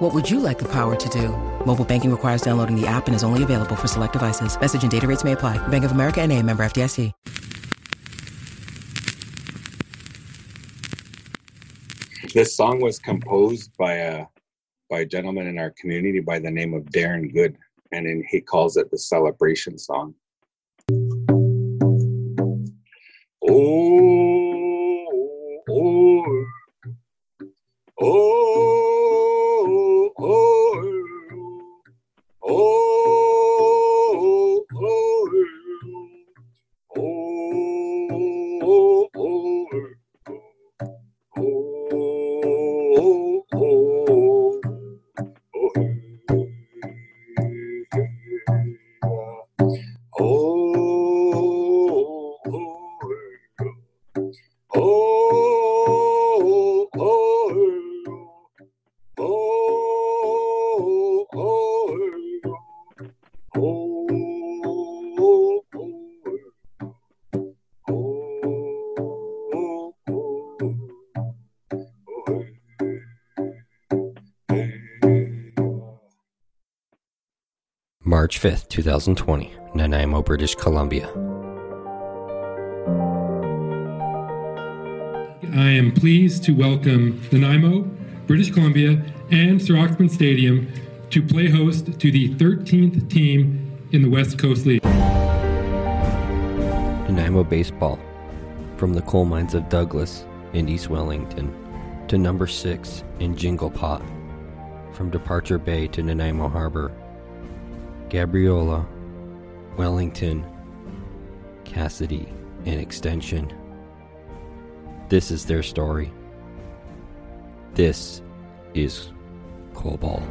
What would you like the power to do? Mobile banking requires downloading the app and is only available for select devices. Message and data rates may apply. Bank of America and a member FDIC. This song was composed by a by a gentleman in our community by the name of Darren Good, and in, he calls it the celebration song. Oh, oh, oh, Oh. March 5th, 2020, Nanaimo, British Columbia. I am pleased to welcome Nanaimo, British Columbia, and Serauxmen Stadium to play host to the 13th team in the West Coast League. Nanaimo baseball, from the coal mines of Douglas in East Wellington to number 6 in Jingle Pot, from Departure Bay to Nanaimo Harbor, Gabriola, Wellington, Cassidy, and Extension. This is their story. This is Coal Ball.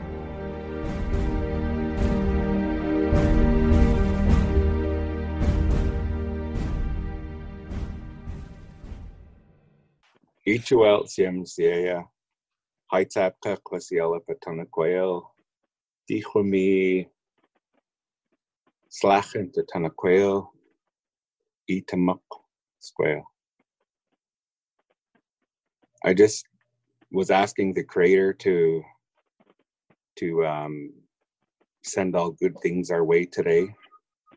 Ichuel CMCA, Haitapka Kwasiela Patanaquail, Dichumi Slachen to Tanaquail, Itamuk Square. I just was asking the creator to to um, send all good things our way today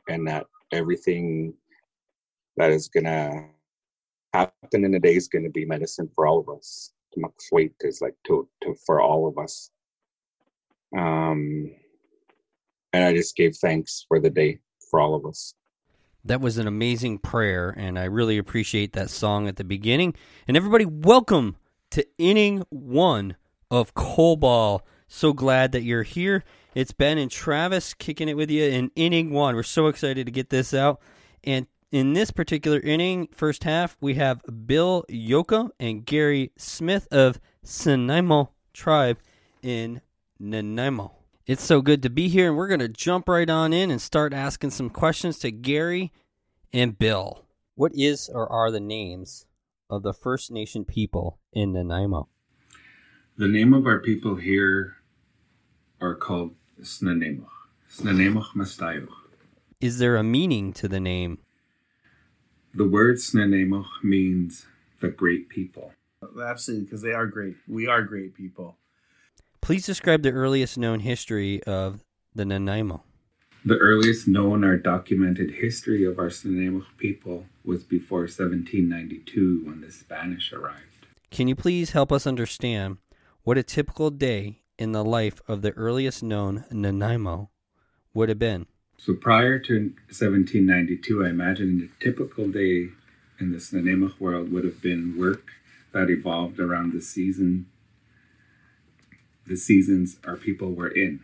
and that everything that is gonna happen in the day is gonna be medicine for all of us. Tamak sweet is like to, to for all of us. Um and I just gave thanks for the day for all of us. That was an amazing prayer, and I really appreciate that song at the beginning. And everybody, welcome to inning one of Coal Ball. So glad that you're here. It's Ben and Travis kicking it with you in inning one. We're so excited to get this out. And in this particular inning, first half, we have Bill Yoka and Gary Smith of Nanaimo Tribe in Nanaimo. It's so good to be here, and we're going to jump right on in and start asking some questions to Gary and Bill. What is or are the names of the First Nation people in Nanaimo? The name of our people here are called Snuneymuxw. Snuneymuxw Mastayuch. Is there a meaning to the name? The word Snuneymuxw means the great people. Absolutely, because they are great. We are great people. Please describe the earliest known history of the Nanaimo. The earliest known or documented history of our Snuneymuxw people was before 1792 when the Spanish arrived. Can you please help us understand what a typical day in the life of the earliest known Nanaimo would have been? So prior to 1792, I imagine a typical day in the Snuneymuxw world would have been work that evolved around the season the seasons our people were in.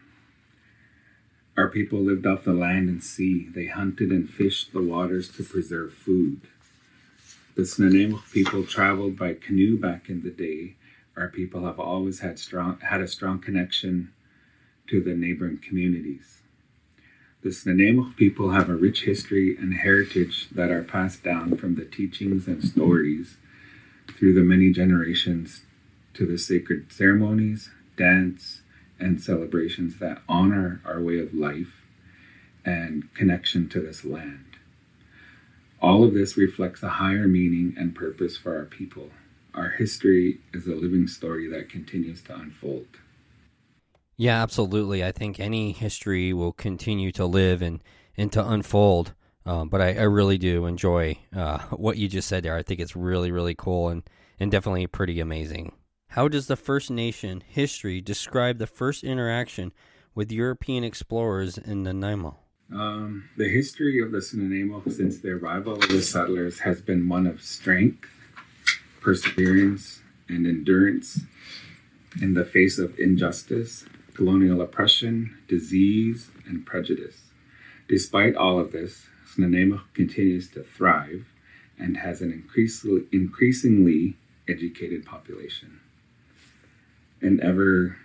Our people lived off the land and sea. They hunted and fished the waters to preserve food. The Snuneymuxw people traveled by canoe back in the day. Our people have always had strong had a strong connection to the neighboring communities. The Snuneymuxw people have a rich history and heritage that are passed down from the teachings and stories through the many generations to the sacred ceremonies, dance, and celebrations that honor our way of life and connection to this land. All of this reflects a higher meaning and purpose for our people. Our history is a living story that continues to unfold. Yeah, absolutely. I think any history will continue to live and, and to unfold. Um, but I, I, really do enjoy uh, what you just said there. I think it's really, really cool and, and definitely pretty amazing. How does the First Nation history describe the first interaction with European explorers in Nanaimo? Um, the history of the Snuneymuxw since the arrival of the settlers has been one of strength, perseverance, and endurance in the face of injustice, colonial oppression, disease, and prejudice. Despite all of this, Snuneymuxw continues to thrive and has an increasingly educated population. An ever,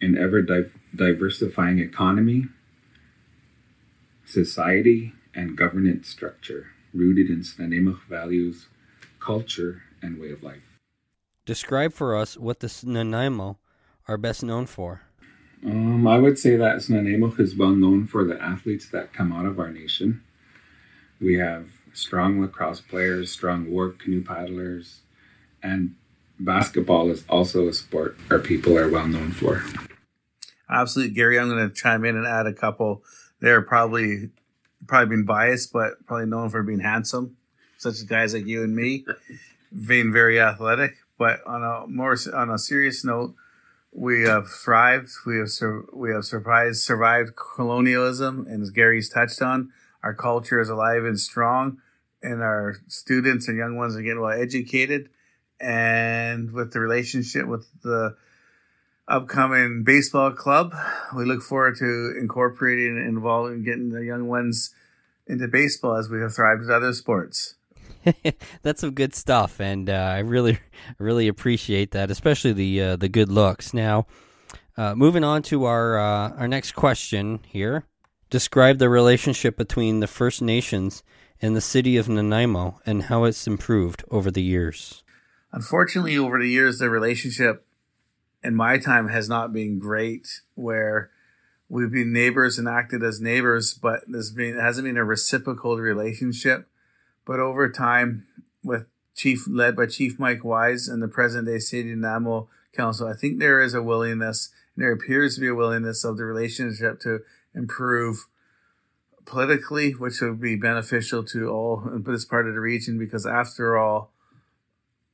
an ever di- diversifying economy society, and governance structure rooted in Snuneymuxw values, culture, and way of life. Describe for us what the Snuneymuxw are best known for. Um, I would say that Snuneymuxw is well known for the athletes that come out of our nation. We have strong lacrosse players, strong war canoe paddlers, and basketball is also a sport our people are well known for. Absolutely, Gary. I'm going to chime in and add a couple they're probably probably been biased, but probably known for being handsome, such as guys like you and me, being very athletic. But on a more on a serious note, we have thrived. We have sur- we have survived survived colonialism, and as Gary's touched on, our culture is alive and strong, and our students and young ones are getting well educated. And with the relationship with the upcoming baseball club. We look forward to incorporating and involving getting the young ones into baseball as we have thrived with other sports. That's some good stuff, and uh, I really, really appreciate that, especially the uh, the good looks. Now, uh, moving on to our uh, our next question here. Describe the relationship between the First Nations and the city of Nanaimo and how it's improved over the years. Unfortunately, over the years, the relationship in my time has not been great where we've been neighbors and acted as neighbors, but there's been hasn't been a reciprocal relationship. But over time, with Chief led by Chief Mike Wyse and the present day City Council, I think there is a willingness, and there appears to be a willingness of the relationship to improve politically, which would be beneficial to all this part of the region because after all,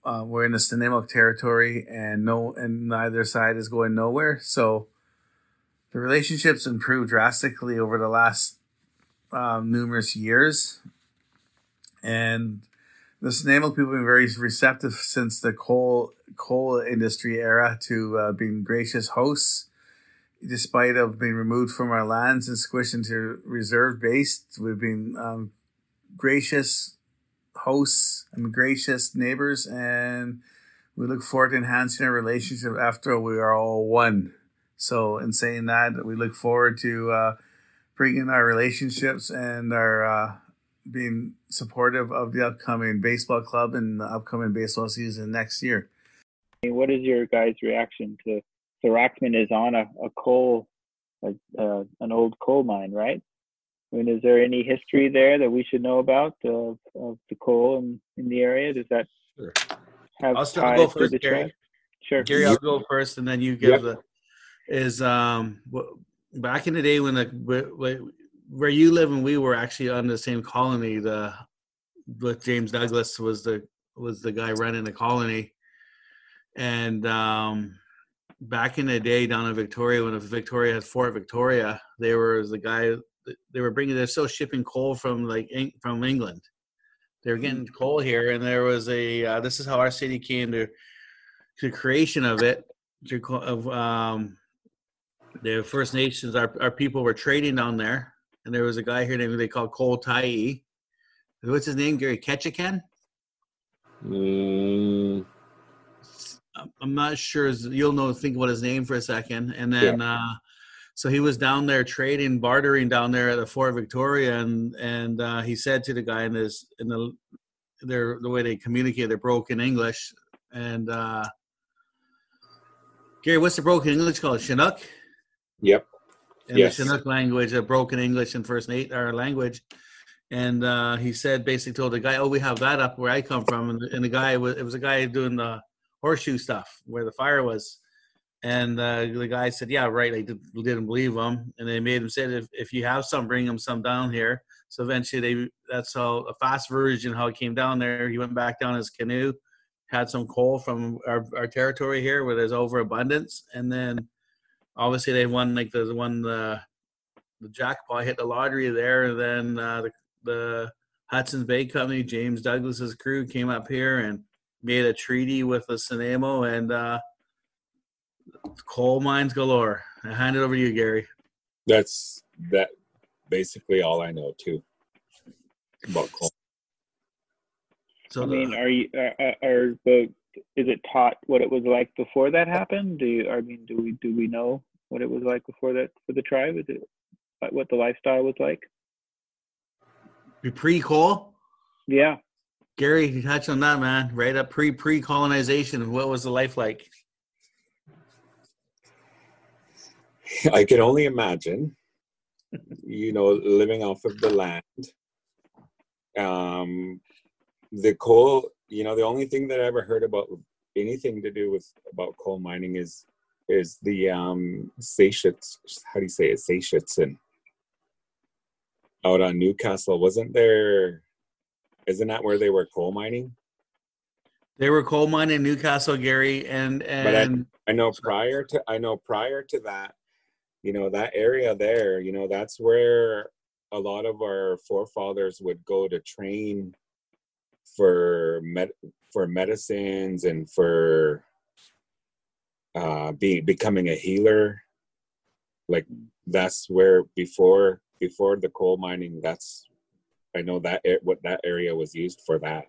uh, we're in the Snuneymuxw territory, and no, and neither side is going nowhere. So the relationships improved drastically over the last um, numerous years, and the Snuneymuxw people have been very receptive since the coal coal industry era to uh, being gracious hosts. Despite of being removed from our lands and squished into reserve based, we've been um, gracious hosts and gracious neighbors, and we look forward to enhancing our relationship after we are all one. So, in saying that, we look forward to uh, bringing our relationships and our uh, being supportive of the upcoming baseball club and the upcoming baseball season next year. What is your guys' reaction to Serauxmen is on a, a coal, a, uh, an old coal mine, right? I mean, is there any history there that we should know about of, of the coal in, in the area? Does that sure. have I'll, start, go first, the Gary. Sure. Gary, I'll go first, and then you give yep. the. Is um back in the day when the where you live and we were actually on the same colony. The with James Douglas was the was the guy running the colony, and um back in the day down in Victoria when Victoria had Fort Victoria, there was the guy they were bringing they're still shipping coal from like from England. They were getting mm. coal here, and there was a uh, this is how our city came to to creation of it. To, of um, the First Nations, our our people were trading down there, and there was a guy here named they called Coal Tyee. What's his name? Gary Ki-et-sa-kun. Mm. I'm not sure. You'll know. Think about his name for a second, and then. Yeah. Uh, so he was down there trading, bartering down there at the Fort Victoria, and and uh, he said to the guy in this in the their the way they communicate, they're broken English, and uh, Gary, what's the broken English called? Chinook. Yep. In yes. the Chinook language, a broken English and First Nate our language. And uh, he said, basically told the guy, "Oh, we have that up where I come from." And, and the guy was, it was a guy doing the horseshoe stuff where the fire was. And uh, the guy said, "Yeah, right." They did, not believe him, and they made him say, "If if you have some, bring him some down here." So eventually, they that's how a fast version how he came down there. He went back down his canoe, had some coal from our, our territory here where there's overabundance, and then obviously they won like the one the the jackpot hit the lottery there, and then uh, the the Hudson's Bay Company, James Douglas's crew came up here and made a treaty with the Nanaimo and uh, coal mines galore. I hand it over to you, Gary. That's that basically all I know too about coal. So I mean, are you are, are the is it taught what it was like before that happened? Do you, I mean, do we do we know what it was like before that for the tribe? Is it what the lifestyle was like? Pre coal? Yeah. Gary, you touched on that, man. Right up pre pre colonization. What was the life like? I can only imagine, you know, living off of the land. Um, the coal, you know, the only thing that I ever heard about anything to do with about coal mining is is the um satiates. How do you say it? And out on Newcastle. Wasn't there? Isn't that where they were coal mining? They were coal mining in Newcastle, Gary, and and but I, I know prior to I know prior to that, you know that area there, you know that's where a lot of our forefathers would go to train for med for medicines and for uh being becoming a healer like that's where before before the coal mining, that's I know that what that area was used for that.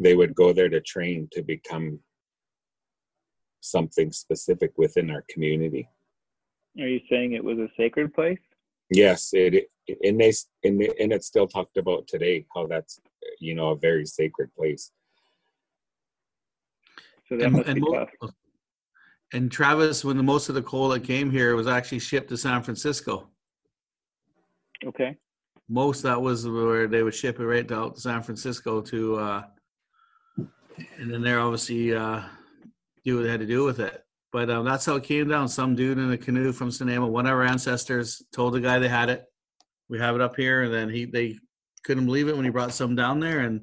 They would go there to train to become something specific within our community. Are you saying it was a sacred place? Yes, it, it and they and, and it's still talked about today how that's you know a very sacred place. So that and, must and be tough. And Travis, when the most of the coal that came here was actually shipped to San Francisco. Okay. Most that was where they would ship it right out to San Francisco to, uh, and then they're obviously uh, do what they had to do with it. But um, that's how it came down. Some dude in a canoe from Nanaimo, one of our ancestors, told the guy they had it. We have it up here, and then he they couldn't believe it when he brought some down there, and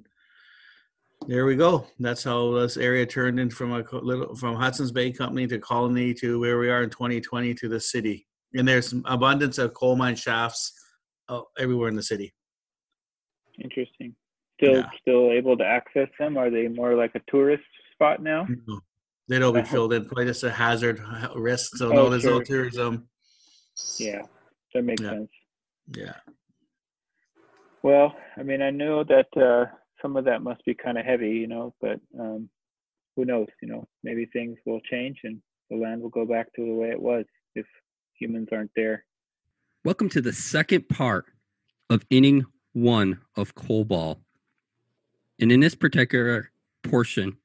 there we go. That's how this area turned in from a little from Hudson's Bay Company to Colony to where we are in 2020 to the city. And there's abundance of coal mine shafts uh, everywhere in the city. Interesting. Still, yeah. still able to access them? Are they more like a tourist spot now? No. They don't be filled in. Probably just a hazard risk. So oh, no, there's sure. no tourism. Yeah, that makes yeah. sense. Yeah. Well, I mean, I know that uh, some of that must be kind of heavy, you know, but um, who knows, you know, maybe things will change and the land will go back to the way it was if humans aren't there. Welcome to the second part of inning one of Coal Ball. And in this particular portion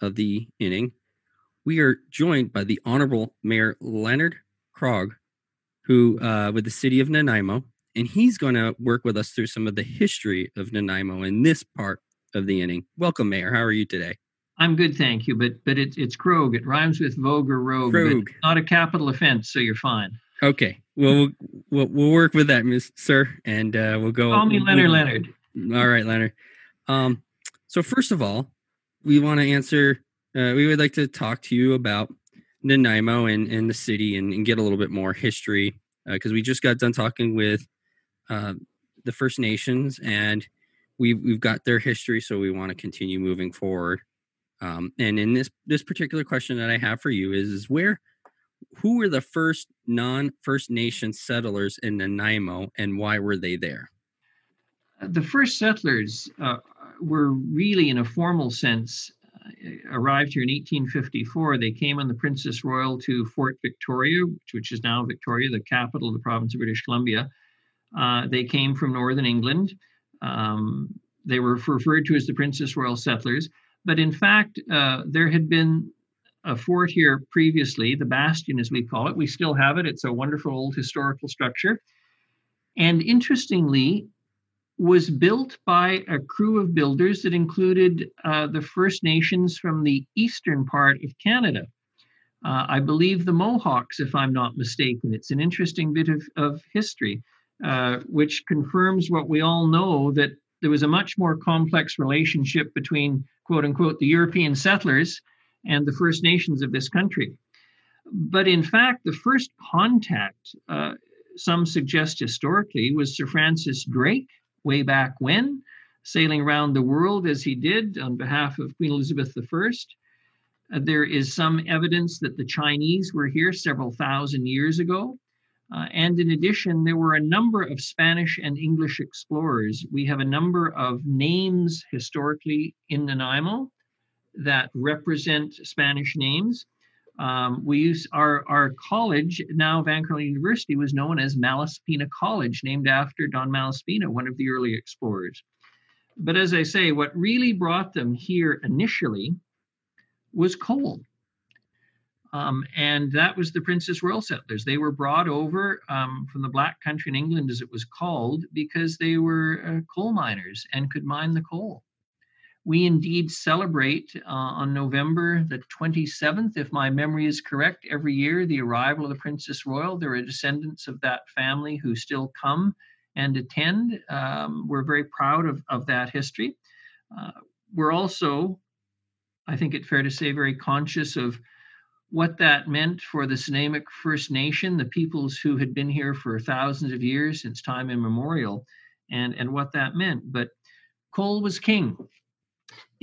of the inning, we are joined by the Honorable Mayor Leonard Krog, who, uh, with the city of Nanaimo, and he's going to work with us through some of the history of Nanaimo in this part of the inning. Welcome, Mayor. How are you today? I'm good, thank you. But but it's it's Krog. It rhymes with Vogue or Rogue. Krog. not a capital offense, so you're fine. Okay. Well, we'll we'll work with that, Miss Sir, and uh, we'll go. Call me Leonard. Leonard. All right, Leonard. Um, so first of all, we want to answer. Uh, we would like to talk to you about Nanaimo and, and the city and, and get a little bit more history because uh, we just got done talking with uh, the First Nations, and we've we've got their history, so we want to continue moving forward. Um, and in this this particular question that I have for you is, is where who were the first non First Nation settlers in Nanaimo, and why were they there? The first settlers uh, were really, in a formal sense, arrived here in 1854, they came on the Princess Royal to Fort Victoria, which, which is now Victoria, the capital of the province of British Columbia. Uh, they came from northern England. Um, they were referred to as the Princess Royal settlers, but in fact, uh, there had been a fort here previously, the Bastion, as we call it. We still have it. It's a wonderful old historical structure. And interestingly, was built by a crew of builders that included uh, the First Nations from the eastern part of Canada. Uh, I believe the Mohawks, if I'm not mistaken. It's an interesting bit of, of history, uh, which confirms what we all know that there was a much more complex relationship between, quote unquote, the European settlers and the First Nations of this country. But in fact, the first contact, uh, some suggest historically, was Sir Francis Drake way back when, sailing around the world as he did on behalf of Queen Elizabeth I. Uh, there is some evidence that the Chinese were here several thousand years ago. Uh, and in addition, there were a number of Spanish and English explorers. We have a number of names historically in Nanaimo that represent Spanish names. Um, we use our, our college, now Vancouver University, was known as Malaspina College, named after Don Malaspina, one of the early explorers. But as I say, what really brought them here initially was coal. Um, and that was the Princess Royal settlers. They were brought over um, from the Black Country in England, as it was called, because they were uh, coal miners and could mine the coal. We indeed celebrate uh, on November the 27th, if my memory is correct, every year the arrival of the Princess Royal. There are descendants of that family who still come and attend. Um, we're very proud of, of that history. Uh, we're also, I think it's fair to say, very conscious of what that meant for the Snuneymuxw First Nation, the peoples who had been here for thousands of years since time immemorial, and, and what that meant. But coal was king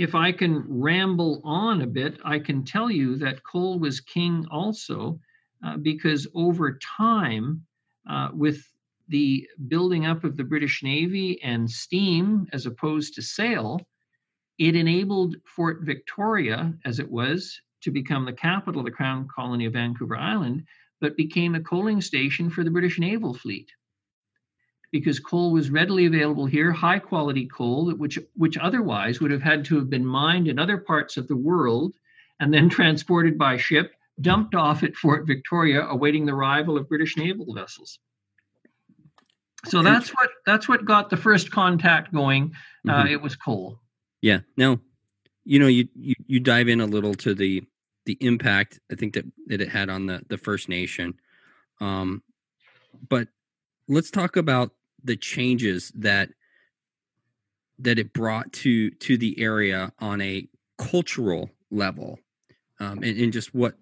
if I can ramble on a bit, I can tell you that coal was king also uh, because over time, uh, with the building up of the British Navy and steam as opposed to sail, it enabled Fort Victoria, as it was, to become the capital of the Crown Colony of Vancouver Island, but became a coaling station for the British naval fleet because coal was readily available here, high quality coal, which, which otherwise would have had to have been mined in other parts of the world and then transported by ship, dumped off at Fort Victoria, awaiting the arrival of British naval vessels. So that's what that's what got the first contact going. Uh, mm-hmm. It was coal. Yeah. Now, you know, you, you you dive in a little to the the impact I think that that it had on the the First Nation, um, but let's talk about the changes that that it brought to to the area on a cultural level um, and, and just what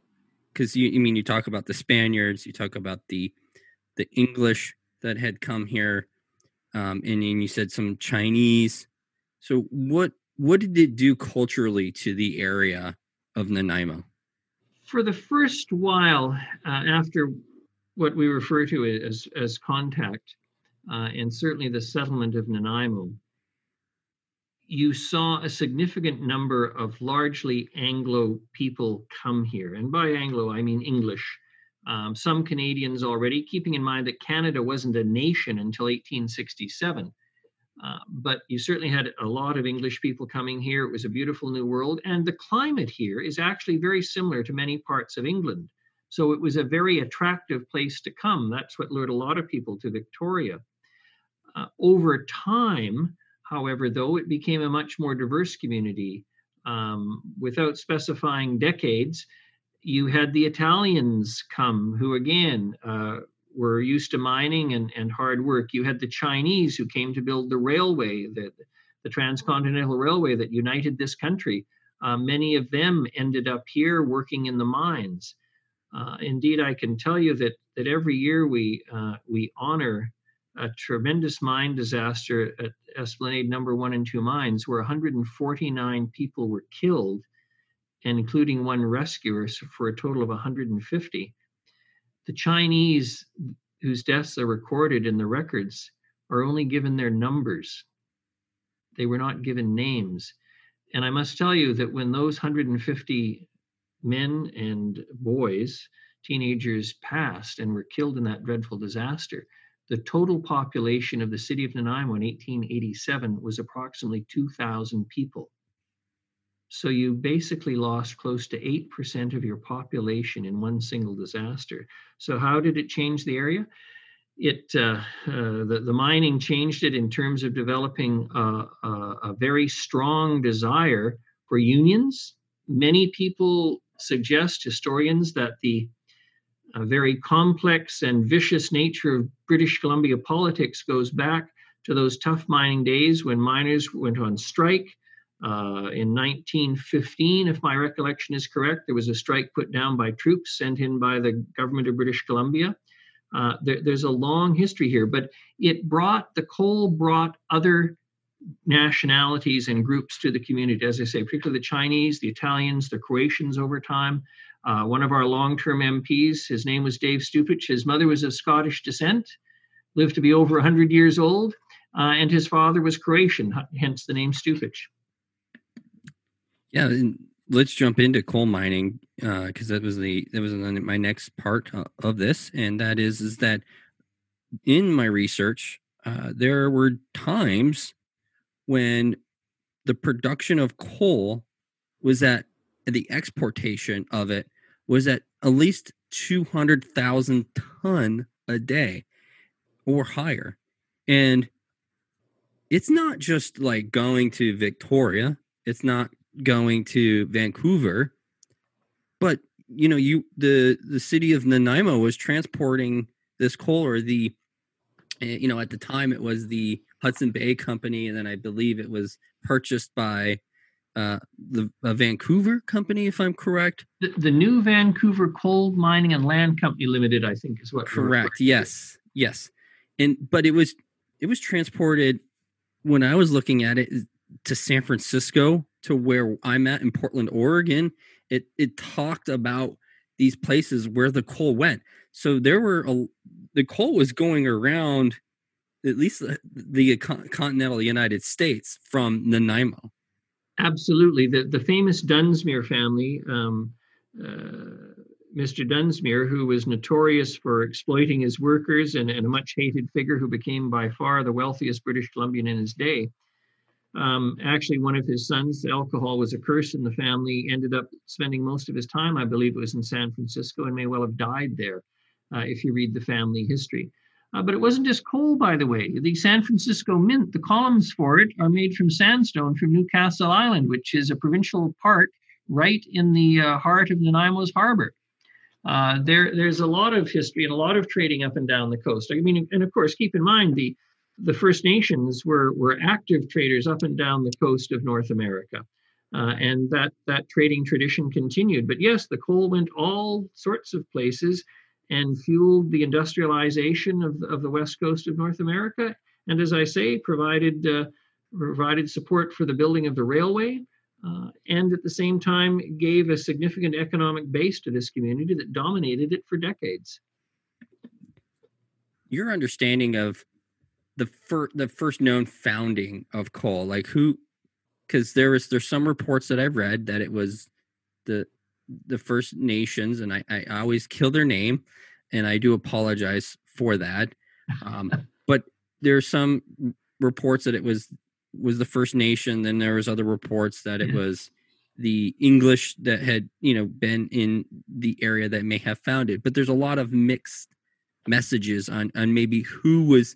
because you I mean you talk about the Spaniards you talk about the the English that had come here um, and you said some Chinese. So what what did it do culturally to the area of Nanaimo? For the first while uh, after what we refer to as as contact uh, and certainly the settlement of Nanaimo, you saw a significant number of largely Anglo people come here. And by Anglo, I mean English. Um, some Canadians already, keeping in mind that Canada wasn't a nation until 1867. Uh, but you certainly had a lot of English people coming here. It was a beautiful new world. And the climate here is actually very similar to many parts of England. So it was a very attractive place to come. That's what lured a lot of people to Victoria. Uh, over time, however, though, it became a much more diverse community. Um, without specifying decades, you had the Italians come, who again uh, were used to mining and, and hard work. You had the Chinese who came to build the railway, the, the transcontinental railway that united this country. Uh, many of them ended up here working in the mines. Uh, indeed, I can tell you that that every year we uh, we honor a tremendous mine disaster at Esplanade number one and two mines, where 149 people were killed, and including one rescuer, so for a total of 150. The Chinese, whose deaths are recorded in the records, are only given their numbers. They were not given names. And I must tell you that when those 150 men and boys, teenagers, passed and were killed in that dreadful disaster, the total population of the city of Nanaimo in 1887 was approximately 2,000 people. So you basically lost close to 8% of your population in one single disaster. So, how did it change the area? It uh, uh, the, the mining changed it in terms of developing a, a, a very strong desire for unions. Many people suggest, historians, that the a very complex and vicious nature of British Columbia politics goes back to those tough mining days when miners went on strike. Uh, in 1915, if my recollection is correct, there was a strike put down by troops sent in by the government of British Columbia. Uh, there, there's a long history here, but it brought the coal brought other nationalities and groups to the community. As I say, particularly the Chinese, the Italians, the Croatians over time. Uh, one of our long term MPs, his name was Dave Stupich. His mother was of Scottish descent, lived to be over 100 years old, uh, and his father was Croatian, hence the name Stupich. Yeah, let's jump into coal mining because uh, that was the that was my next part uh, of this, and that is is that in my research uh, there were times when the production of coal was at the exportation of it was at at least 200,000 ton a day or higher. And it's not just like going to Victoria, it's not going to Vancouver, but you know, you the the city of Nanaimo was transporting this coal or the eh, you know, at the time it was the Hudson Bay Company and then I believe it was purchased by uh, the Vancouver company, if I'm correct. The, the, new Vancouver Coal Mining and Land Company Limited, I think, is what. Correct. Yes. Yes. And but it was it was transported when I was looking at it to San Francisco to where I'm at in Portland, Oregon. It it talked about these places where the coal went. So there were a, the coal was going around at least the, the continental United States from Nanaimo. Absolutely. The, the famous Dunsmuir family, um, uh, Mr. Dunsmuir, who was notorious for exploiting his workers and, and, a much hated figure who became by far the wealthiest British Columbian in his day. Um, actually, one of his sons, alcohol was a curse in the family, ended up spending most of his time, I believe it was in San Francisco, and may well have died there uh, if you read the family history. Uh, but it wasn't just coal, by the way. The San Francisco Mint, the columns for it are made from sandstone from Newcastle Island, which is a provincial park right in the uh, heart of Nanaimo's harbor. Uh, there, there's a lot of history and a lot of trading up and down the coast. I mean, and of course, keep in mind the the First Nations were were active traders up and down the coast of North America, uh, and that that trading tradition continued. But yes, the coal went all sorts of places and fueled the industrialization of, of the west coast of North America. And as I say, provided uh, provided support for the building of the railway, uh, and at the same time gave a significant economic base to this community that dominated it for decades. Your understanding of the first the first known founding of coal, like who, because there was there's some reports that I've read that it was the the First Nations, and I, I always kill their name, and I do apologize for that. Um, but there's some reports that it was was the First Nation. Then there was other reports that it was the English that had you know been in the area that may have found it. But there's a lot of mixed messages on on maybe who was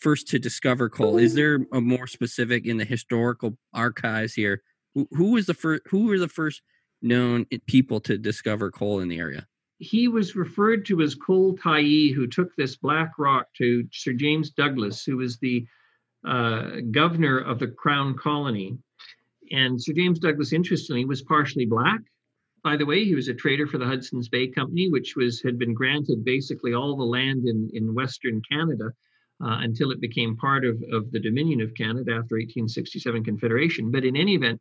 first to discover coal. Is there a more specific in the historical archives here? Who, who was the first? Who were the first known people to discover coal in the area? He was referred to as Coal Tyee, who took this black rock to Sir James Douglas, who was the uh, governor of the Crown Colony. And Sir James Douglas, interestingly, was partially black. By the way, he was a trader for the Hudson's Bay Company, which was had been granted basically all the land in, in Western Canada uh, until it became part of, of the Dominion of Canada after 1867 Confederation. But in any event,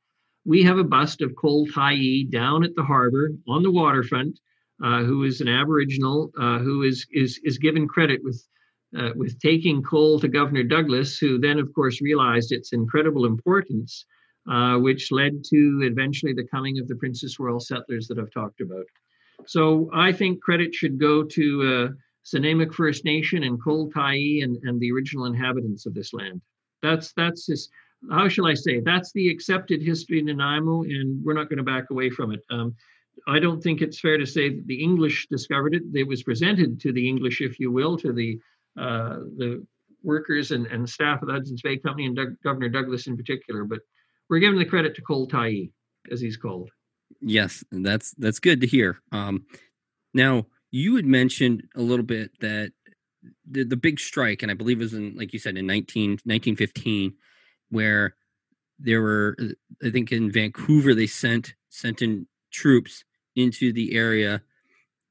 we have a bust of Coal Tyee down at the harbor on the waterfront, uh, who is an Aboriginal uh, who is is is given credit with uh, with taking coal to Governor Douglas, who then, of course, realized its incredible importance uh, which led to eventually the coming of the Princess Royal settlers that I've talked about. So I think credit should go to uh, Snuneymuxw First Nation and Coal Tyee and, and the original inhabitants of this land. That's that's just how shall I say? That's the accepted history in Nanaimo, and we're not going to back away from it. Um, I don't think it's fair to say that the English discovered it. It was presented to the English, if you will, to the uh, the workers and, and staff of the Hudson's Bay Company and Doug, Governor Douglas in particular. But we're giving the credit to Coal Tyee, as he's called. Yes, that's that's good to hear. Um, now you had mentioned a little bit that the, the big strike, and I believe it was in, like you said, in 19, 1915, where there were, uh, I think in Vancouver, they sent sent in troops into the area,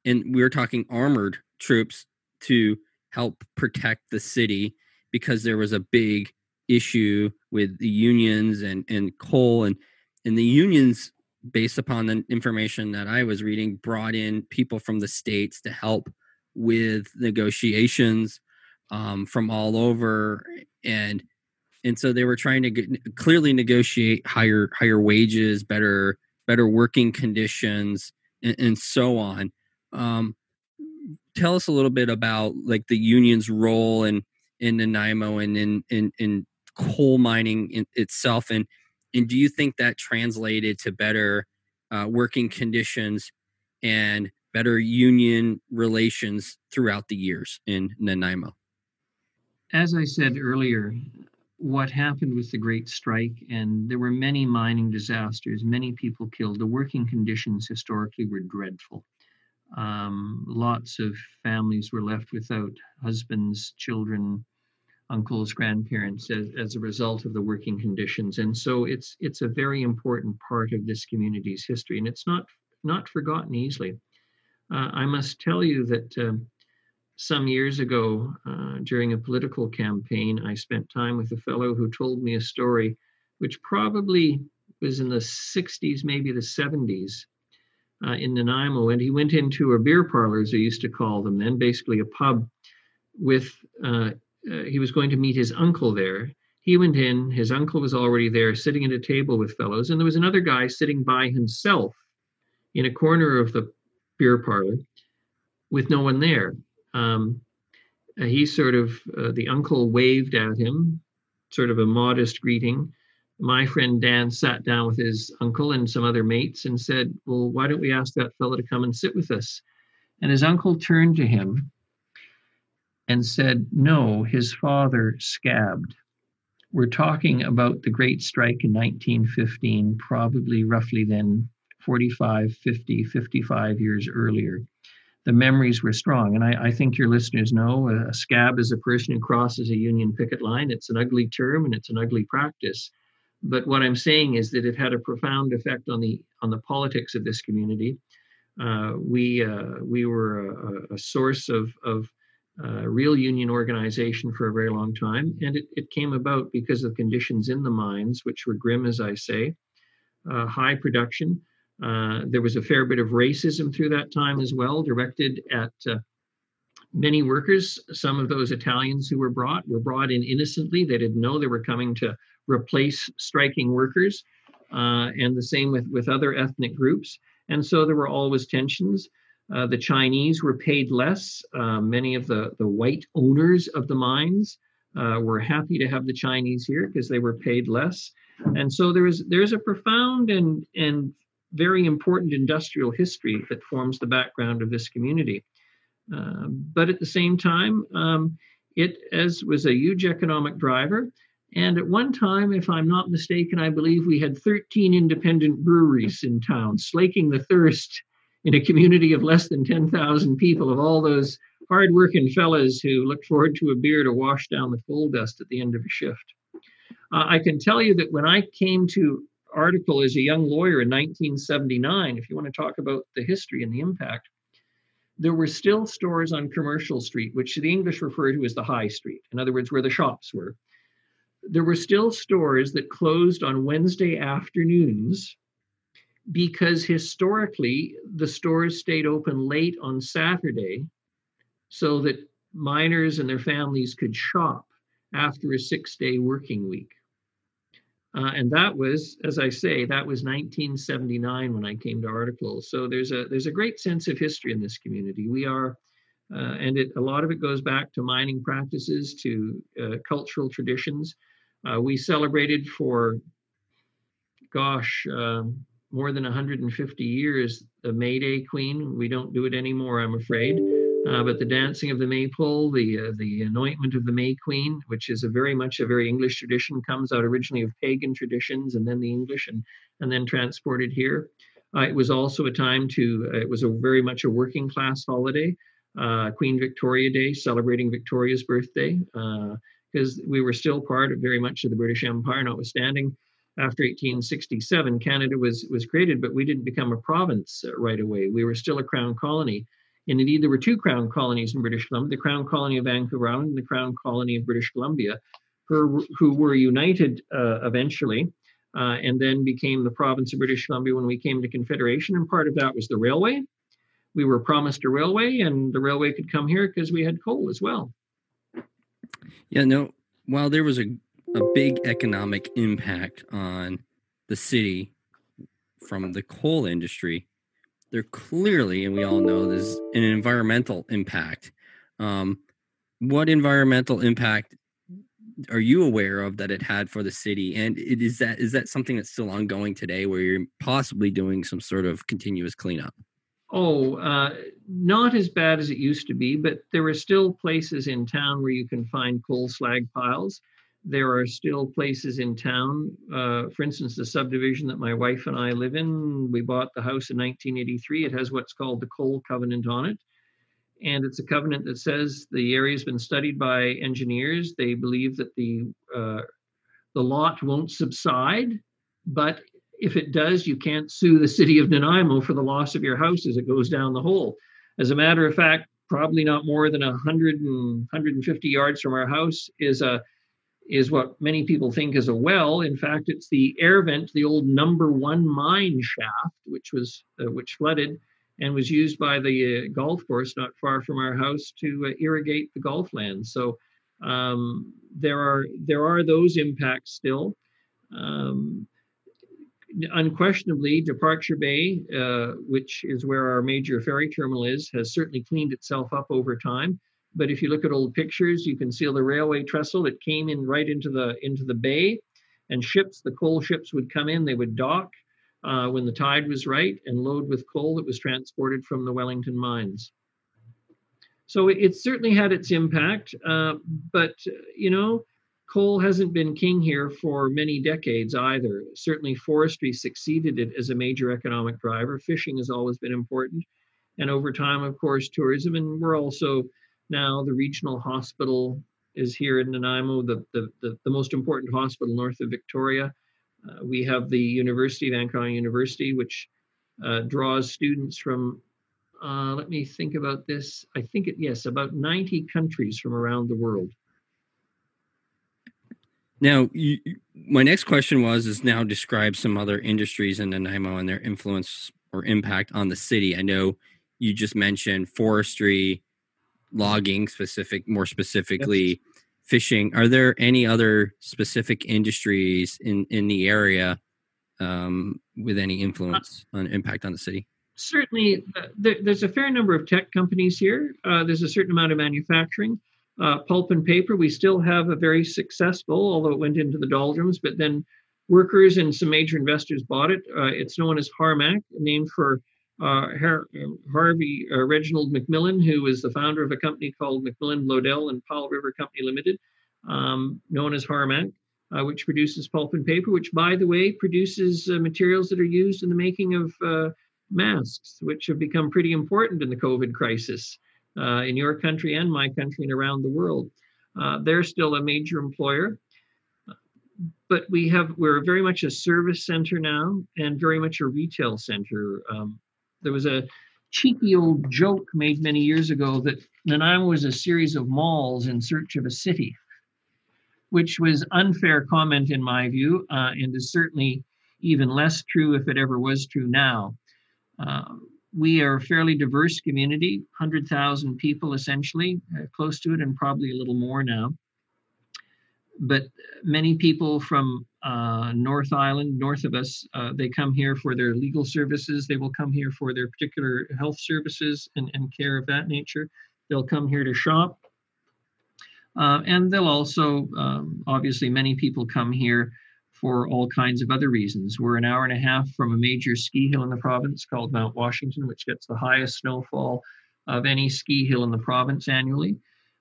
and we were talking armored troops to help protect the city because there was a big issue with the unions and and coal. And and the unions based upon the information that I was reading brought in people from the states to help with negotiations um, from all over. And and so they were trying to get, clearly negotiate higher higher wages better better working conditions and, and so on um, tell us a little bit about like the union's role in in Nanaimo and in in, in coal mining in itself and and do you think that translated to better uh, working conditions and better union relations throughout the years in Nanaimo? As I said earlier, what happened with the Great Strike, and there were many mining disasters, many people killed. The working conditions historically were dreadful. Um, lots of families were left without husbands, children, uncles, grandparents as, as a result of the working conditions. And so it's it's a very important part of this community's history, and it's not not forgotten easily. Uh, I must tell you that uh, some years ago, uh, during a political campaign, I spent time with a fellow who told me a story, which probably was in the 60s, maybe the 70s. Uh, in Nanaimo, and he went into a beer parlor, as they used to call them then, basically a pub, with uh, uh, he was going to meet his uncle there. He went in, his uncle was already there sitting at a table with fellows, and there was another guy sitting by himself in a corner of the beer parlor with no one there. Um, uh, he sort of, uh, the uncle waved at him, sort of a modest greeting. My friend Dan sat down with his uncle and some other mates and said, Well, why don't we ask that fellow to come and sit with us? And his uncle turned to him and said, no, his father scabbed. We're talking about the Great Strike in 1915, probably roughly then 45, 50, 55 years earlier. The memories were strong. And I, I think your listeners know a, a scab is a person who crosses a union picket line. It's an ugly term and it's an ugly practice. But what I'm saying is that it had a profound effect on the on the politics of this community. Uh, we uh, we were a, a source of of uh, real union organization for a very long time. And it, it came about because of conditions in the mines, which were grim, as I say, uh, high production. Uh, there was a fair bit of racism through that time as well, directed at uh, many workers. Some of those Italians who were brought were brought in innocently. They didn't know they were coming to replace striking workers. Uh, and the same with, with other ethnic groups. And so there were always tensions. Uh, the Chinese were paid less. Uh, many of the, the white owners of the mines uh, were happy to have the Chinese here because they were paid less. And so there is there's a profound and and very important industrial history that forms the background of this community. Um, but at the same time, um, it as was a huge economic driver. And at one time, if I'm not mistaken, I believe we had 13 independent breweries in town, slaking the thirst in a community of less than 10,000 people, of all those hardworking fellas who looked forward to a beer to wash down the coal dust at the end of a shift. Uh, I can tell you that when I came to article as a young lawyer in 1979, if you want to talk about the history and the impact, there were still stores on Commercial Street, which the English refer to as the High Street, in other words, where the shops were. There were still stores that closed on Wednesday afternoons because historically the stores stayed open late on Saturday so that miners and their families could shop after a six day working week. Uh, and that was, as I say, that was 1979 when I came to Articles. So there's a there's a great sense of history in this community. We are, uh, and it, a lot of it goes back to mining practices, to uh, cultural traditions. Uh, we celebrated for, gosh, um, more than 150 years the May Day Queen. We don't do it anymore, I'm afraid. Uh, but the dancing of the maypole, the uh, the anointment of the May Queen, which is a very much a very English tradition, comes out originally of pagan traditions and then the English and and then transported here. Uh, it was also a time to uh, it was a very much a working class holiday, uh, Queen Victoria Day, celebrating Victoria's birthday, because uh, we were still part of very much of the British Empire, notwithstanding after 1867 Canada was was created, but we didn't become a province right away. We were still a crown colony and indeed, there were two crown colonies in British Columbia the Crown Colony of Vancouver Island and the Crown Colony of British Columbia, who, who were united uh, eventually uh, and then became the province of British Columbia when we came to Confederation. And part of that was the railway. We were promised a railway, and the railway could come here because we had coal as well. Yeah, no, while there was a, a big economic impact on the city from the coal industry, there clearly, and we all know there's an environmental impact. Um, what environmental impact are you aware of that it had for the city? And is that is that something that's still ongoing today, where you're possibly doing some sort of continuous cleanup? Oh, uh, not as bad as it used to be, but there are still places in town where you can find coal slag piles there are still places in town. Uh, for instance, the subdivision that my wife and I live in, we bought the house in 1983. It has what's called the coal covenant on it. And it's a covenant that says the area has been studied by engineers. They believe that the uh, the lot won't subside, but if it does, you can't sue the city of Nanaimo for the loss of your house as it goes down the hole. As a matter of fact, probably not more than 100 and 150 yards from our house is a is what many people think is a well. In fact, it's the air vent, the old number one mine shaft, which was uh, which flooded and was used by the uh, golf course not far from our house to uh, irrigate the golf lands. So um, there are there are those impacts still. Um, unquestionably, Departure Bay, uh, which is where our major ferry terminal is, has certainly cleaned itself up over time. But if you look at old pictures, you can see the railway trestle that came in right into the into the bay, and ships, the coal ships would come in, they would dock uh, when the tide was right and load with coal that was transported from the Wellington mines. So it, it certainly had its impact, uh, but you know, coal hasn't been king here for many decades either. Certainly, forestry succeeded it as a major economic driver. Fishing has always been important, and over time, of course, tourism. And we're also now. The regional hospital is here in Nanaimo, the, the, the, the most important hospital north of Victoria. Uh, we have the University, of Vancouver University, which uh, draws students from, uh, let me think about this. I think it, yes, about 90 countries from around the world. Now, you, my next question was is now describe some other industries in Nanaimo and their influence or impact on the city. I know you just mentioned forestry, logging specific more specifically yes. fishing. Are there any other specific industries in in the area um, with any influence on impact on the city? certainly uh, there, there's a fair number of tech companies here. Uh, there's a certain amount of manufacturing. Uh, pulp and paper we still have a very successful although it went into the doldrums but then workers and some major investors bought it. Uh, it's known as harmac named for uh, Harvey uh, Reginald MacMillan, who is the founder of a company called MacMillan Bloedel and Powell River Company Limited, um, known as Harmac, uh, which produces pulp and paper, which, by the way, produces uh, materials that are used in the making of uh, masks, which have become pretty important in the COVID crisis uh, in your country and my country and around the world. they're still a major employer but we have we're very much a service center now and very much a retail center um, there was a cheeky old joke made many years ago that Nanaimo was a series of malls in search of a city, which was unfair comment in my view, uh, and is certainly even less true if it ever was true now. Uh, we are a fairly diverse community, 100,000 people essentially, uh, close to it, and probably a little more now. But many people from uh, North Island, north of us. Uh, they come here for their legal services. They will come here for their particular health services and, and care of that nature. They'll come here to shop. Uh, and they'll also, um, obviously, many people come here for all kinds of other reasons. We're an hour and a half from a major ski hill in the province called Mount Washington, which gets the highest snowfall of any ski hill in the province annually.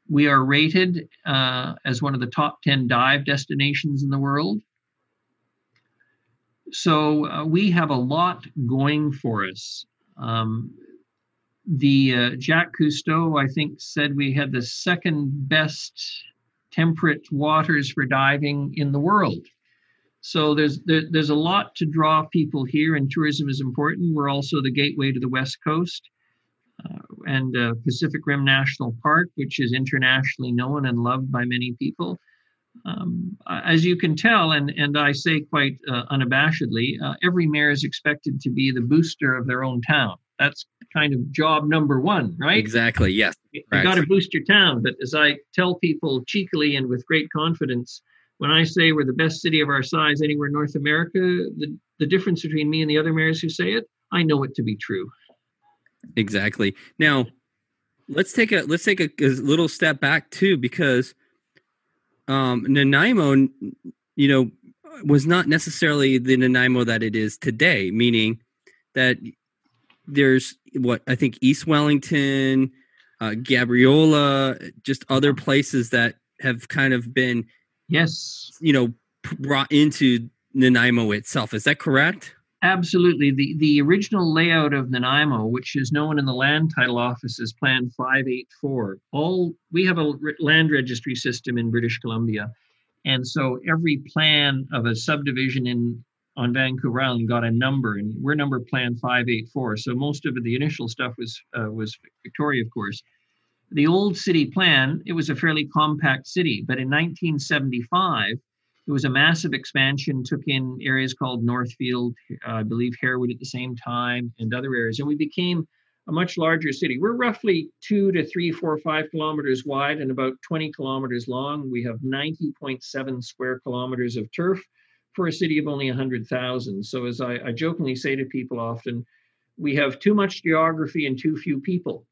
We are rated uh, as one of the top 10 dive destinations in the world. So uh, we have a lot going for us. Um, the uh, Cousteau, I think, said we had the second best temperate waters for diving in the world. So there's there, there's a lot to draw people here, and tourism is important. We're also the gateway to the West Coast uh, and uh, Pacific Rim National Park, which is internationally known and loved by many people. Um, as you can tell, and, and I say quite uh, unabashedly, uh, every mayor is expected to be the booster of their own town. That's kind of job number one, right? Exactly, yes. You got to boost your town. But as I tell people cheekily and with great confidence, when I say we're the best city of our size anywhere in North America, the, the difference between me and the other mayors who say it, I know it to be true. Exactly. Now, let's take a let's take a, a little step back too, because um, Nanaimo, you know, was not necessarily the Nanaimo that it is today. Meaning that there's what I think East Wellington, uh, Gabriola, just other places that have kind of been, yes, you know, brought into Nanaimo itself. Is that correct? Absolutely. The the original layout of Nanaimo, which is known in the land title office as Plan 584, all we have a land registry system in British Columbia. And so every plan of a subdivision in on Vancouver Island got a number, and we're number plan 584. So most of the initial stuff was uh, was Victoria, of course. The old city plan, it was a fairly compact city, but in 1975, it was a massive expansion, took in areas called Northfield, uh, I believe Harewood at the same time, and other areas. And we became a much larger city. We're roughly two to three, four, five kilometers wide and about 20 kilometers long. We have 90.7 square kilometers of turf for a city of only 100,000. So, as I, I jokingly say to people often, we have too much geography and too few people.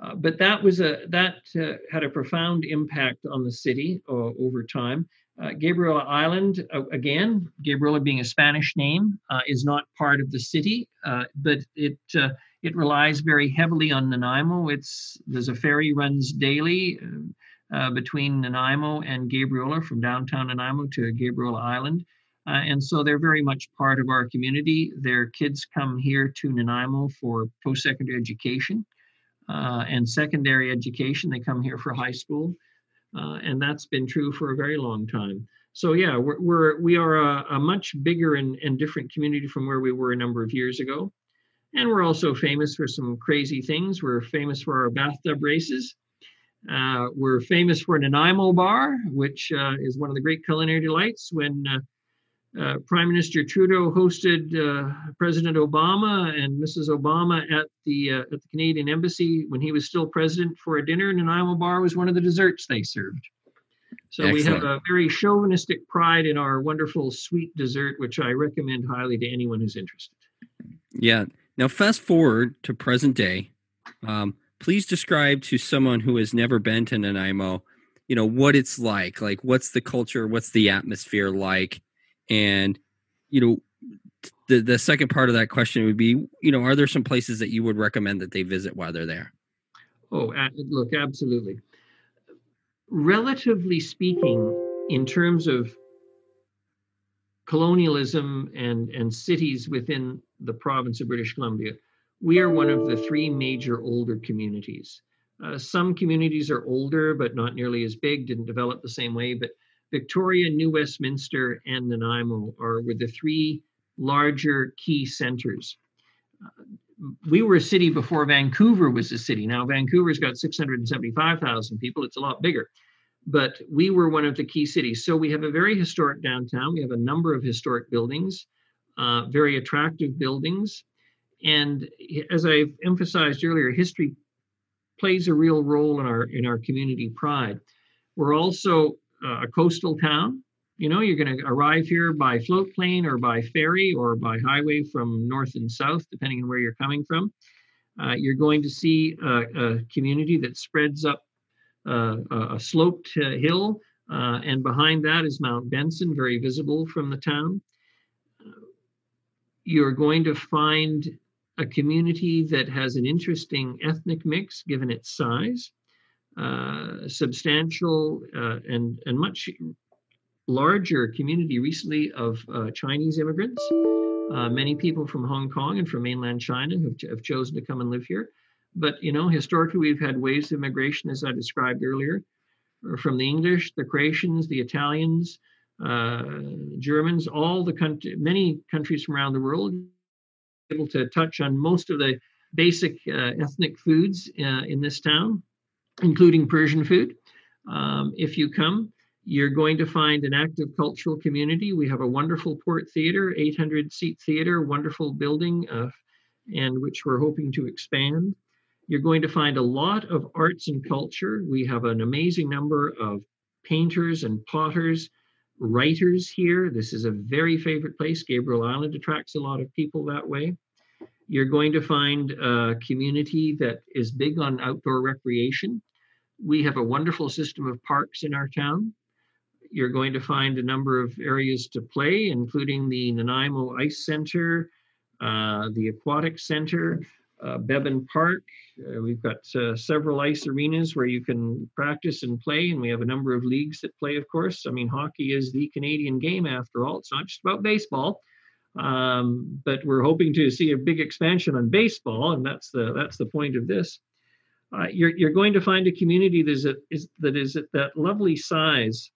Uh, but that was a that uh, had a profound impact on the city uh, over time. Uh, Gabriola Island, uh, again, Gabriola being a Spanish name, uh, is not part of the city, uh, but it uh, it relies very heavily on Nanaimo. It's there's a ferry runs daily uh, between Nanaimo and Gabriola from downtown Nanaimo to Gabriola Island, and so they're very much part of our community. Their kids come here to Nanaimo for post-secondary education and secondary education. They come here for high school uh, and that's been true for a very long time. So yeah, we're, we're we are a, a much bigger and, and different community from where we were a number of years ago, and we're also famous for some crazy things. We're famous for our bathtub races. Uh, we're famous for an Nanaimo Bar, which uh, is one of the great culinary delights. When uh, Prime Minister Trudeau hosted uh, President Obama and Mrs. Obama at the uh, at the Canadian Embassy when he was still president for a dinner. And Nanaimo bar was one of the desserts they served. So Excellent. we have a very chauvinistic pride in our wonderful sweet dessert, which I recommend highly to anyone who's interested. Yeah. Now, fast forward to present day. Um, please describe to someone who has never been to Nanaimo, you know, what it's like. Like, what's the culture? What's the atmosphere like? And you know, the the second part of that question would be, you know, are there some places that you would recommend that they visit while they're there? Oh, look, absolutely. Relatively speaking, in terms of colonialism and and cities within the province of British Columbia, we are one of the three major older communities. Uh, some communities are older, but not nearly as big, didn't develop the same way. But Victoria, New Westminster, and Nanaimo are were the three larger key centers. Uh, we were a city before Vancouver was a city. Now Vancouver's got 675,000 people. It's a lot bigger. But we were one of the key cities. So we have a very historic downtown. We have a number of historic buildings, uh, very attractive buildings. And as I've emphasized earlier, history plays a real role in our in our community pride. We're also uh, a coastal town. you know, you're going to arrive here by float plane or by ferry or by highway from north and south, depending on where you're coming from. Uh, you're going to see a, a community that spreads up uh, a sloped uh, hill, uh, and behind that is Mount Benson, very visible from the town. You're going to find a community that has an interesting ethnic mix given its size, substantial uh, and, and much larger community recently of uh, Chinese immigrants. Uh, many people from Hong Kong and from mainland China have, have chosen to come and live here. But, you know, historically, we've had waves of immigration, as I described earlier, from the English, the Croatians, the Italians, uh, Germans, all the country, many countries from around the world, able to touch on most of the basic uh, ethnic foods uh, in this town, including Persian food. Um, if you come, you're going to find an active cultural community. We have a wonderful port theater, 800 seat theater, wonderful building, uh, and which we're hoping to expand. You're going to find a lot of arts and culture. We have an amazing number of painters and potters, writers here. This is a very favorite place. Gabriola Island attracts a lot of people that way. You're going to find a community that is big on outdoor recreation. We have a wonderful system of parks in our town. You're going to find a number of areas to play, including the Nanaimo Ice Center, uh, the Aquatic Center, uh, Beban Park. Uh, we've got uh, several ice arenas where you can practice and play, and we have a number of leagues that play, of course. I mean, hockey is the Canadian game after all. It's not just about baseball, um, but we're hoping to see a big expansion on baseball, and that's the that's the point of this. Uh, you're you're going to find a community that is, at, is that is at that lovely size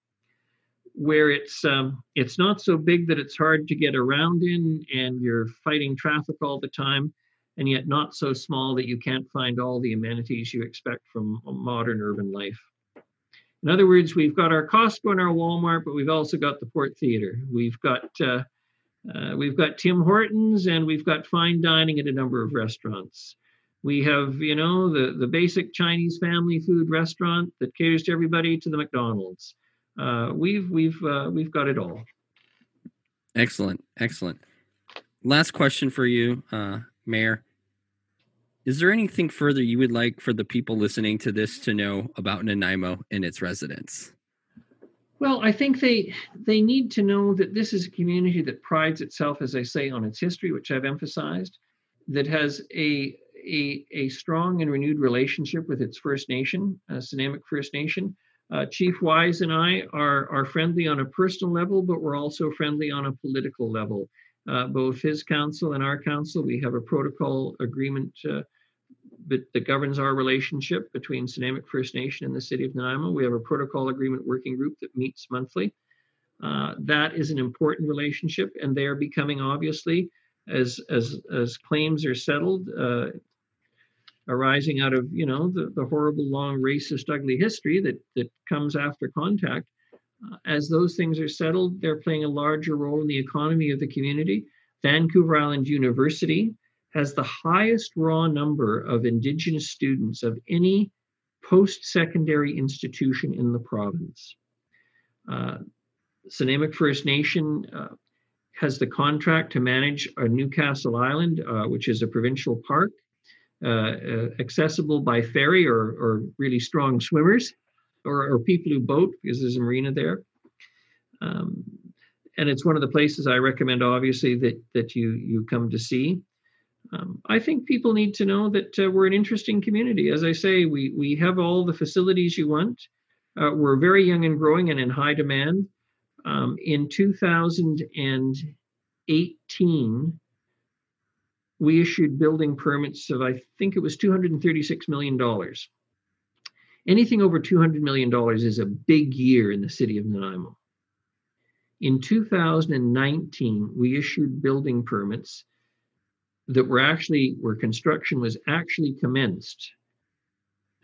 where it's um, it's not so big that it's hard to get around in and you're fighting traffic all the time and yet not so small that you can't find all the amenities you expect from modern urban life in other words we've got our costco and our walmart but we've also got the port theater we've got uh, uh, we've got tim hortons and we've got fine dining at a number of restaurants we have you know the, the basic chinese family food restaurant that caters to everybody to the mcdonald's uh, we've we've uh, we've got it all. Excellent, excellent. Last question for you, uh, Mayor. Is there anything further you would like for the people listening to this to know about Nanaimo and its residents? Well, I think they they need to know that this is a community that prides itself, as I say, on its history, which I've emphasized, that has a a, a strong and renewed relationship with its First Nation, uh, Snuneymuxw First Nation, uh, Chief Wyse and I are, are friendly on a personal level, but we're also friendly on a political level. Uh, both his council and our council, we have a protocol agreement uh, that, governs our relationship between Snuneymuxw First Nation and the City of Nanaimo. We have a protocol agreement working group that meets monthly. Uh, that is an important relationship, and they are becoming obviously as as as claims are settled uh, arising out of you know the, the horrible long racist ugly history that that comes after contact uh, as those things are settled they're playing a larger role in the economy of the community vancouver island university has the highest raw number of indigenous students of any post-secondary institution in the province uh, Snuneymuxw First Nation uh, has the contract to manage a Newcastle Island, uh, which is a provincial park. Uh, uh, accessible by ferry or, or really strong swimmers or, or, people who boat because there's a marina there. Um, and it's one of the places I recommend, obviously, that that you you come to see. Um, I think people need to know that uh, we're an interesting community. As I say, we we have all the facilities you want. Uh, we're very young and growing and in high demand. Um, in 2018, we issued building permits of, I think it was $236 million. Anything over $200 million is a big year in the city of Nanaimo. In 2019, we issued building permits that were actually, where construction was actually commenced,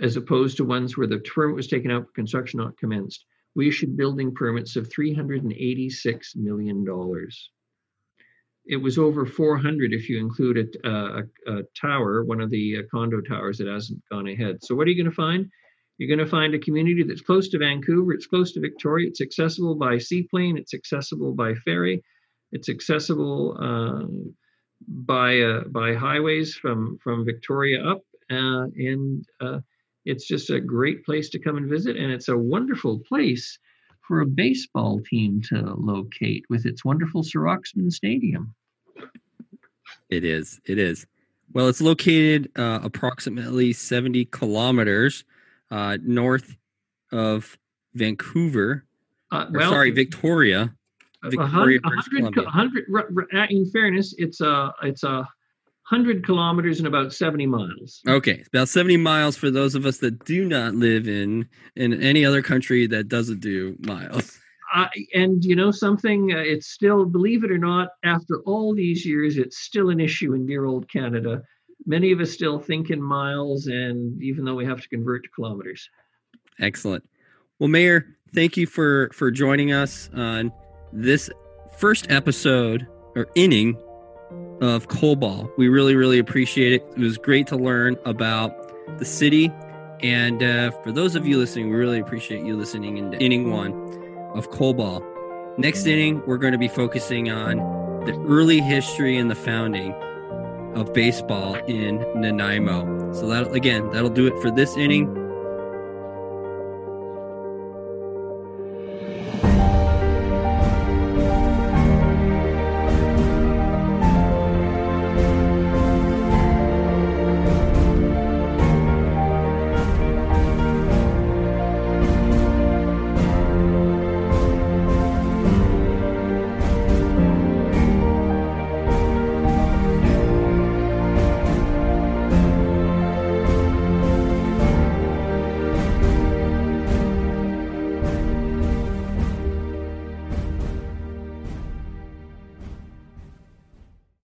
as opposed to ones where the permit was taken out, for construction not commenced. We issued building permits of $386 million it was over 400 if you include a, a, a tower, one of the uh, condo towers that hasn't gone ahead. So what are you going to find? You're going to find a community that's close to Vancouver, it's close to Victoria, it's accessible by seaplane, it's accessible by ferry, it's accessible uh, by uh, by highways from from Victoria up, uh, and uh, it's just a great place to come and visit, and it's a wonderful place for a baseball team to locate with its wonderful Serauxmen Stadium. It is. It is. Well, it's located uh, approximately 70 kilometers uh, north of Vancouver. Uh, or, sorry, Victoria. Victoria, a hundred, hundred, in fairness, it's a it's a hundred kilometers and about seventy miles. Okay, about seventy miles for those of us that do not live in in any other country that doesn't do miles. Uh, and you know something, uh, it's still, believe it or not, after all these years, it's still an issue in dear old Canada. Many of us still think in miles, and even though we have to convert to kilometers. Excellent. Well, Mayor, thank you for for joining us on this first episode or inning of Ball. We really, really appreciate it. It was great to learn about the city. And uh, for those of you listening, we really appreciate you listening into inning one of Ball. Next inning, we're going to be focusing on the early history and the founding of baseball in Nanaimo. So that again, that'll do it for this inning.